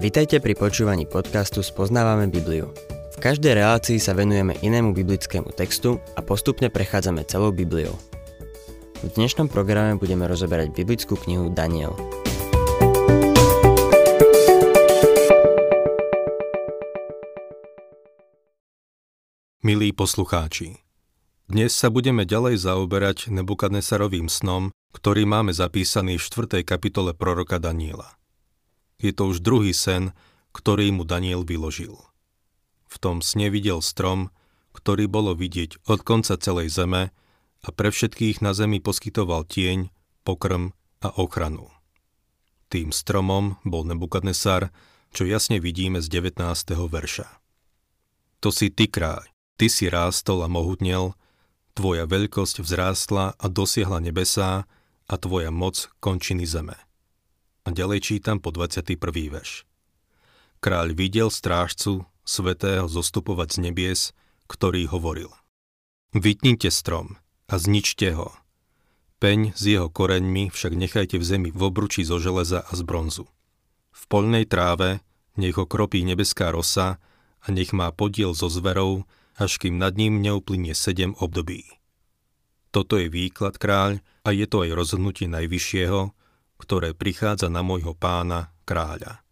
Vitajte pri počúvaní podcastu Spoznávame Bibliu. V každej relácii sa venujeme inému biblickému textu a postupne prechádzame celou Bibliou. V dnešnom programe budeme rozoberať biblickú knihu Daniel. Milí poslucháči, dnes sa budeme ďalej zaoberať Nebukadnesarovým snom, ktorý máme zapísaný v 4. kapitole proroka Daniela. Je to už druhý sen, ktorý mu Daniel vyložil. V tom sne videl strom, ktorý bolo vidieť od konca celej zeme a pre všetkých na zemi poskytoval tieň, pokrm a ochranu. Tým stromom bol Nebukadnesar, čo jasne vidíme z 19. verša. To si ty kráľ, ty si rástol a mohutnel, tvoja veľkosť vzrástla a dosiahla nebesá a tvoja moc končiny zeme. A ďalej čítam po 21. veš. Kráľ videl strážcu svetého zostupovať z nebies, ktorý hovoril. Vytnite strom a zničte ho. Peň s jeho koreňmi však nechajte v zemi v obruči zo železa a z bronzu. V poľnej tráve nech ho kropí nebeská rosa a nech má podiel so zverou, až kým nad ním neuplynie sedem období. Toto je výklad kráľ a je to aj rozhodnutie Najvyššieho, ktoré prichádza na môjho pána, kráľa.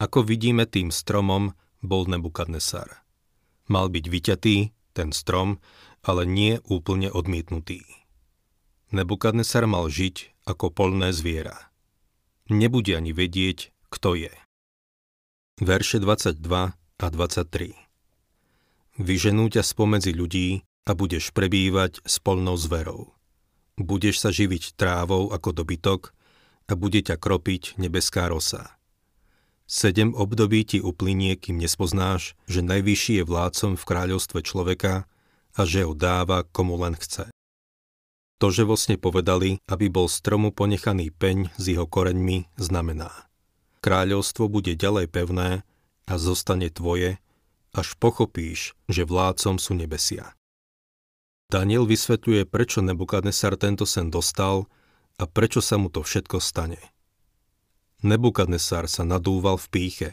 Ako vidíme tým stromom, bol Nebukadnesar. Mal byť vyťatý, ten strom, ale nie úplne odmietnutý. Nebukadnesar mal žiť ako polné zviera. Nebude ani vedieť, kto je. Verše 22 a 23 Vyženú ťa spomedzi ľudí a budeš prebývať s polnou zverou budeš sa živiť trávou ako dobytok a bude ťa kropiť nebeská rosa. Sedem období ti uplynie, kým nespoznáš, že najvyšší je vládcom v kráľovstve človeka a že ho dáva komu len chce. To, že vlastne povedali, aby bol stromu ponechaný peň s jeho koreňmi, znamená. Kráľovstvo bude ďalej pevné a zostane tvoje, až pochopíš, že vládcom sú nebesia. Daniel vysvetľuje, prečo Nebukadnesar tento sen dostal a prečo sa mu to všetko stane. Nebukadnesar sa nadúval v píche,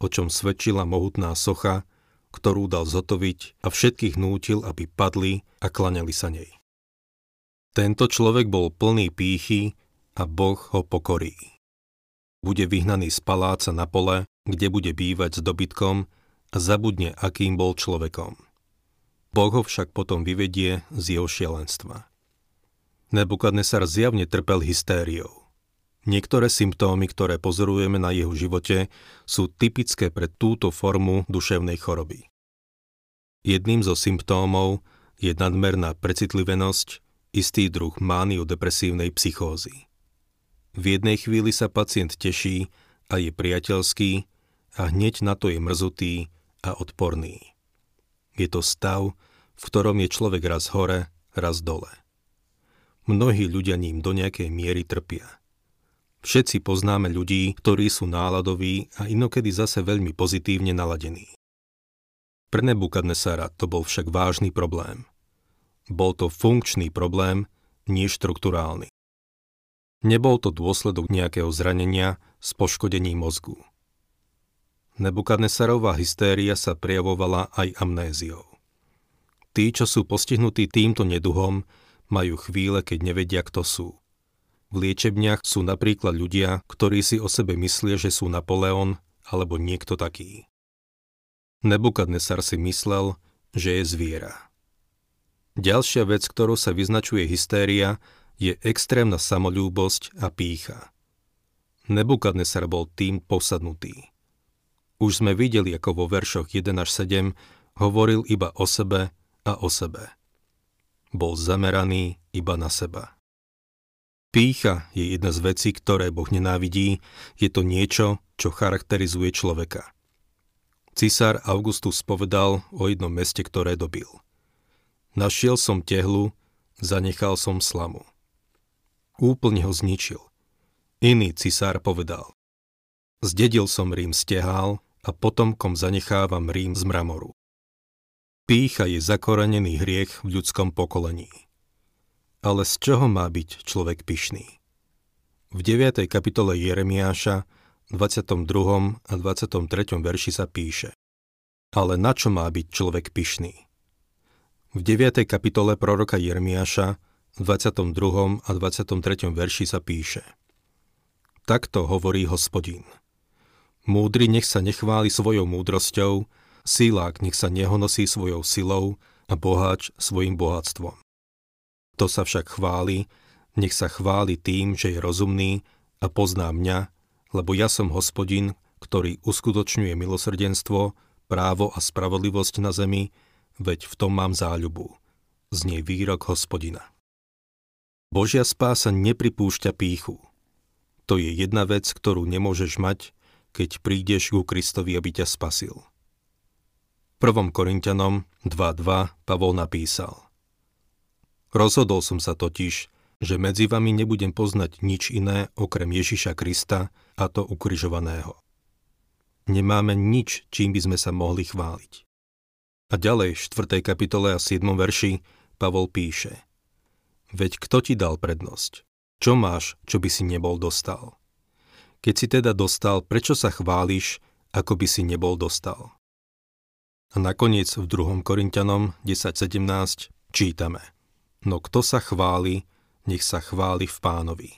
o čom svedčila mohutná socha, ktorú dal zotoviť a všetkých nútil, aby padli a klaňali sa nej. Tento človek bol plný pýchy a Boh ho pokorí. Bude vyhnaný z paláca na pole, kde bude bývať s dobytkom a zabudne, akým bol človekom. Boh ho však potom vyvedie z jeho šialenstva. Nebukadnesar zjavne trpel hystériou. Niektoré symptómy, ktoré pozorujeme na jeho živote, sú typické pre túto formu duševnej choroby. Jedným zo symptómov je nadmerná precitlivenosť, istý druh mánio-depresívnej psychózy. V jednej chvíli sa pacient teší a je priateľský a hneď na to je mrzutý a odporný. Je to stav, v ktorom je človek raz hore, raz dole. Mnohí ľudia ním do nejakej miery trpia. Všetci poznáme ľudí, ktorí sú náladoví a inokedy zase veľmi pozitívne naladení. Pre Nebukadnesara to bol však vážny problém. Bol to funkčný problém, nie štruktúrálny. Nebol to dôsledok nejakého zranenia s poškodením mozgu. Nebukadnesarová hystéria sa prejavovala aj amnéziou. Tí, čo sú postihnutí týmto neduhom, majú chvíle, keď nevedia, kto sú. V liečebniach sú napríklad ľudia, ktorí si o sebe myslia, že sú Napoleon alebo niekto taký. Nebukadnesar si myslel, že je zviera. Ďalšia vec, ktorou sa vyznačuje hystéria, je extrémna samolúbosť a pícha. Nebukadnesar bol tým posadnutý. Už sme videli, ako vo veršoch 1 až 7 hovoril iba o sebe a o sebe. Bol zameraný iba na seba. Pícha je jedna z vecí, ktoré Boh nenávidí, je to niečo, čo charakterizuje človeka. Cisár Augustus povedal o jednom meste, ktoré dobil. Našiel som tehlu, zanechal som slamu. Úplne ho zničil. Iný cisár povedal. Zdedil som Rím stehál, a potomkom zanechávam Rím z mramoru. Pícha je zakorenený hriech v ľudskom pokolení. Ale z čoho má byť človek pyšný? V 9. kapitole Jeremiáša 22. a 23. verši sa píše Ale na čo má byť človek pyšný? V 9. kapitole proroka Jeremiáša v 22. a 23. verši sa píše Takto hovorí hospodín. Múdry nech sa nechváli svojou múdrosťou, sílák nech sa nehonosí svojou silou a boháč svojim bohatstvom. To sa však chváli, nech sa chváli tým, že je rozumný a pozná mňa, lebo ja som hospodin, ktorý uskutočňuje milosrdenstvo, právo a spravodlivosť na zemi, veď v tom mám záľubu. Znie výrok hospodina. Božia spása nepripúšťa píchu. To je jedna vec, ktorú nemôžeš mať, keď prídeš ku Kristovi, aby ťa spasil. 1. Korintianom 2.2 Pavol napísal Rozhodol som sa totiž, že medzi vami nebudem poznať nič iné okrem Ježiša Krista a to ukrižovaného. Nemáme nič, čím by sme sa mohli chváliť. A ďalej v 4. kapitole a 7. verši Pavol píše Veď kto ti dal prednosť? Čo máš, čo by si nebol dostal? Keď si teda dostal, prečo sa chváliš, ako by si nebol dostal? A nakoniec v 2. Korintianom 10.17 čítame No kto sa chváli, nech sa chváli v pánovi.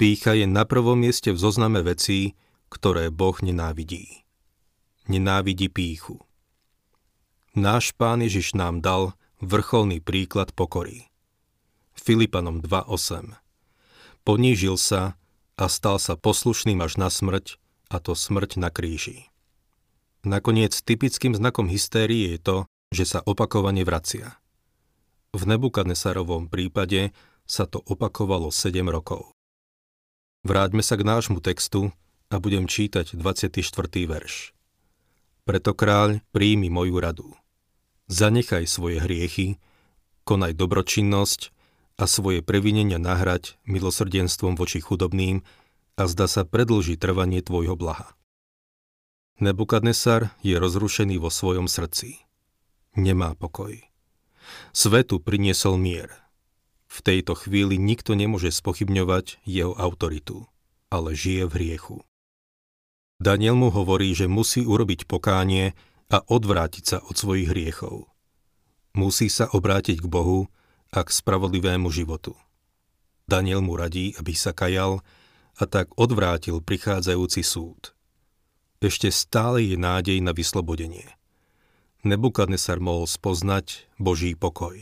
Pícha je na prvom mieste v zozname vecí, ktoré Boh nenávidí. Nenávidí píchu. Náš pán Ježiš nám dal vrcholný príklad pokory. Filipanom 2.8 Ponížil sa a stal sa poslušným až na smrť, a to smrť na kríži. Nakoniec typickým znakom hystérie je to, že sa opakovane vracia. V Nebukadnesarovom prípade sa to opakovalo 7 rokov. Vráťme sa k nášmu textu a budem čítať 24. verš. Preto kráľ, príjmi moju radu. Zanechaj svoje hriechy, konaj dobročinnosť a svoje previnenia nahrať milosrdenstvom voči chudobným a zda sa predlží trvanie tvojho blaha. Nebukadnesar je rozrušený vo svojom srdci. Nemá pokoj. Svetu priniesol mier. V tejto chvíli nikto nemôže spochybňovať jeho autoritu, ale žije v hriechu. Daniel mu hovorí, že musí urobiť pokánie a odvrátiť sa od svojich hriechov. Musí sa obrátiť k Bohu a k spravodlivému životu. Daniel mu radí, aby sa kajal a tak odvrátil prichádzajúci súd ešte stále je nádej na vyslobodenie. Nebukadnesar mohol spoznať Boží pokoj.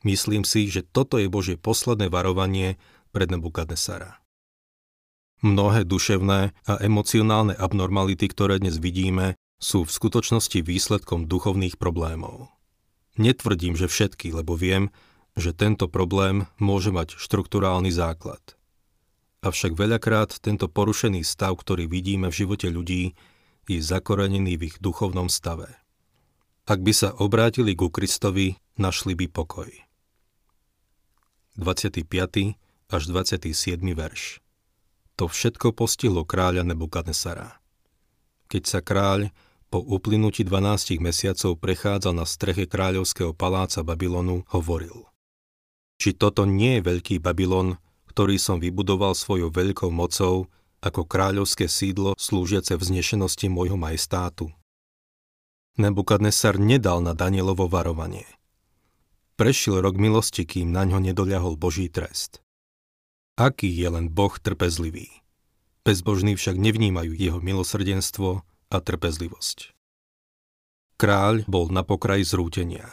Myslím si, že toto je Božie posledné varovanie pred Nebukadnesara. Mnohé duševné a emocionálne abnormality, ktoré dnes vidíme, sú v skutočnosti výsledkom duchovných problémov. Netvrdím, že všetky, lebo viem, že tento problém môže mať štrukturálny základ – Avšak veľakrát tento porušený stav, ktorý vidíme v živote ľudí, je zakorenený v ich duchovnom stave. Ak by sa obrátili ku Kristovi, našli by pokoj. 25. až 27. verš To všetko postihlo kráľa Nebukadnesara. Keď sa kráľ po uplynutí 12 mesiacov prechádzal na streche kráľovského paláca Babylonu, hovoril Či toto nie je veľký Babylon, ktorý som vybudoval svojou veľkou mocou ako kráľovské sídlo slúžiace vznešenosti môjho majestátu. Nebukadnesar nedal na Danielovo varovanie. Prešiel rok milosti, kým na ňo nedoľahol Boží trest. Aký je len Boh trpezlivý. Bezbožní však nevnímajú jeho milosrdenstvo a trpezlivosť. Kráľ bol na pokraji zrútenia.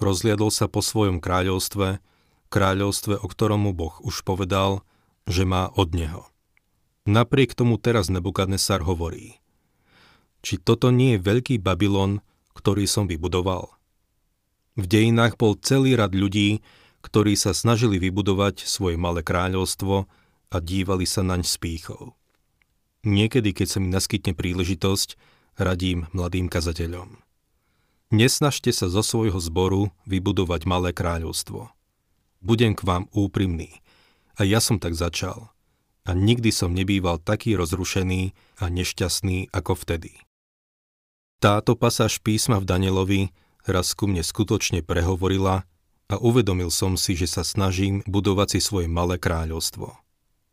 Rozliadol sa po svojom kráľovstve kráľovstve, o ktorom mu Boh už povedal, že má od neho. Napriek tomu teraz Nebukadnesar hovorí, či toto nie je veľký Babylon, ktorý som vybudoval. V dejinách bol celý rad ľudí, ktorí sa snažili vybudovať svoje malé kráľovstvo a dívali sa naň s pýchou. Niekedy, keď sa mi naskytne príležitosť, radím mladým kazateľom. Nesnažte sa zo svojho zboru vybudovať malé kráľovstvo. Budem k vám úprimný. A ja som tak začal. A nikdy som nebýval taký rozrušený a nešťastný ako vtedy. Táto pasáž písma v Danielovi raz ku mne skutočne prehovorila a uvedomil som si, že sa snažím budovať si svoje malé kráľovstvo.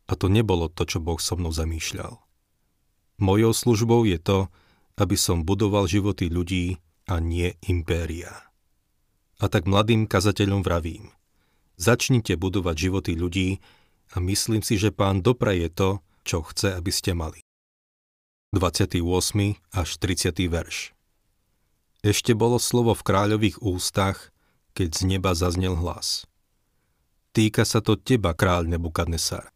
A to nebolo to, čo Boh so mnou zamýšľal. Mojou službou je to, aby som budoval životy ľudí a nie impéria. A tak mladým kazateľom vravím. Začnite budovať životy ľudí a myslím si, že pán dopraje to, čo chce, aby ste mali. 28. až 30. verš Ešte bolo slovo v kráľových ústach, keď z neba zaznel hlas. Týka sa to teba, kráľ Nebukadnesar.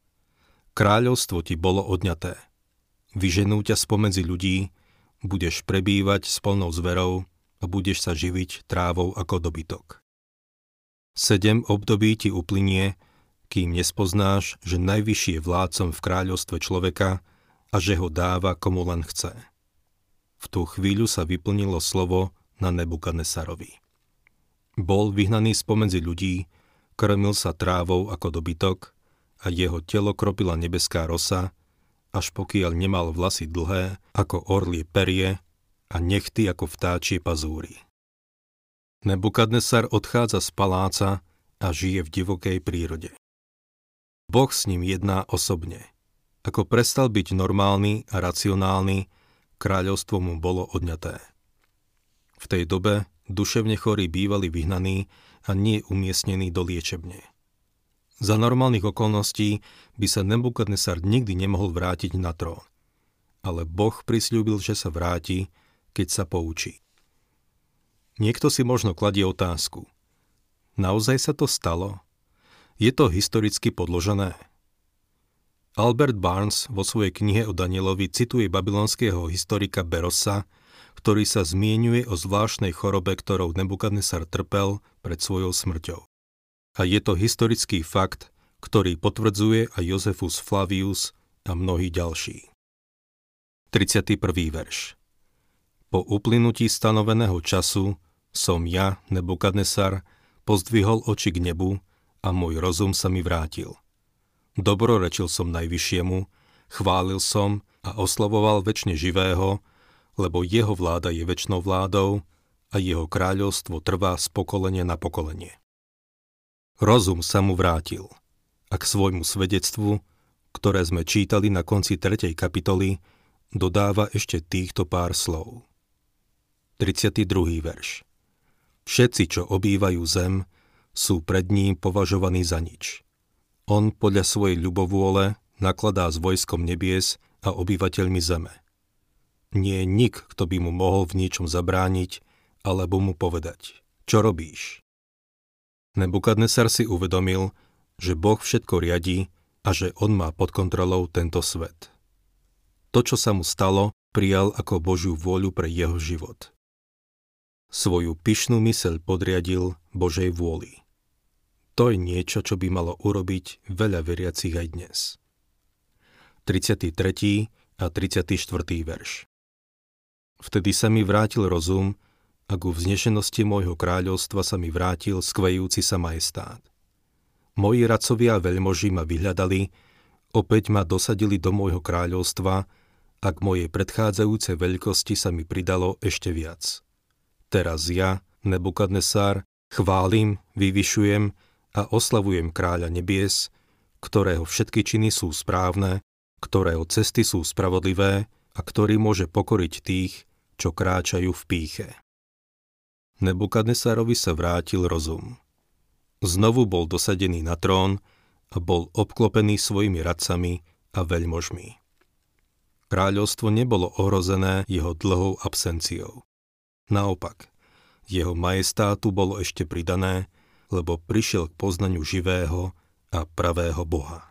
Kráľovstvo ti bolo odňaté. Vyženú ťa spomedzi ľudí, budeš prebývať s plnou zverou a budeš sa živiť trávou ako dobytok. Sedem období ti uplynie, kým nespoznáš, že najvyšší je vládcom v kráľovstve človeka a že ho dáva komu len chce. V tú chvíľu sa vyplnilo slovo na Nebukadnesarovi. Bol vyhnaný spomedzi ľudí, krmil sa trávou ako dobytok a jeho telo kropila nebeská rosa, až pokiaľ nemal vlasy dlhé ako orlie perie a nechty ako vtáčie pazúry. Nebukadnesar odchádza z paláca a žije v divokej prírode. Boh s ním jedná osobne. Ako prestal byť normálny a racionálny, kráľovstvo mu bolo odňaté. V tej dobe duševne chorí bývali vyhnaní a nie umiestnení do liečebne. Za normálnych okolností by sa Nebukadnesar nikdy nemohol vrátiť na trón. Ale Boh prisľúbil, že sa vráti, keď sa poučí. Niekto si možno kladie otázku. Naozaj sa to stalo? Je to historicky podložené? Albert Barnes vo svojej knihe o Danielovi cituje babylonského historika Berosa, ktorý sa zmienuje o zvláštnej chorobe, ktorou Nebukadnesar trpel pred svojou smrťou. A je to historický fakt, ktorý potvrdzuje aj Jozefus Flavius a mnohí ďalší. 31. verš Po uplynutí stanoveného času som ja, Nebukadnesar, pozdvihol oči k nebu a môj rozum sa mi vrátil. Dobrorečil som najvyššiemu, chválil som a oslavoval väčšine živého, lebo jeho vláda je väčšnou vládou a jeho kráľovstvo trvá z pokolenia na pokolenie. Rozum sa mu vrátil a k svojmu svedectvu, ktoré sme čítali na konci 3. kapitoly, dodáva ešte týchto pár slov. 32. verš Všetci, čo obývajú zem, sú pred ním považovaní za nič. On podľa svojej ľubovôle nakladá s vojskom nebies a obyvateľmi zeme. Nie je nik, kto by mu mohol v niečom zabrániť, alebo mu povedať, čo robíš. Nebukadnesar si uvedomil, že Boh všetko riadí a že on má pod kontrolou tento svet. To, čo sa mu stalo, prijal ako Božiu vôľu pre jeho život. Svoju pyšnú myseľ podriadil Božej vôli. To je niečo, čo by malo urobiť veľa veriacich aj dnes. 33. a 34. verš Vtedy sa mi vrátil rozum a ku vznešenosti môjho kráľovstva sa mi vrátil skvejúci sa majestát. Moji radcovia a veľmoži ma vyhľadali, opäť ma dosadili do môjho kráľovstva a k mojej predchádzajúcej veľkosti sa mi pridalo ešte viac. Teraz ja, Nebukadnesár, chválim, vyvyšujem a oslavujem kráľa nebies, ktorého všetky činy sú správne, ktorého cesty sú spravodlivé a ktorý môže pokoriť tých, čo kráčajú v píche. Nebukadnesárovi sa vrátil rozum. Znovu bol dosadený na trón a bol obklopený svojimi radcami a veľmožmi. Kráľovstvo nebolo ohrozené jeho dlhou absenciou. Naopak, jeho majestátu bolo ešte pridané lebo prišiel k poznaniu živého a pravého Boha.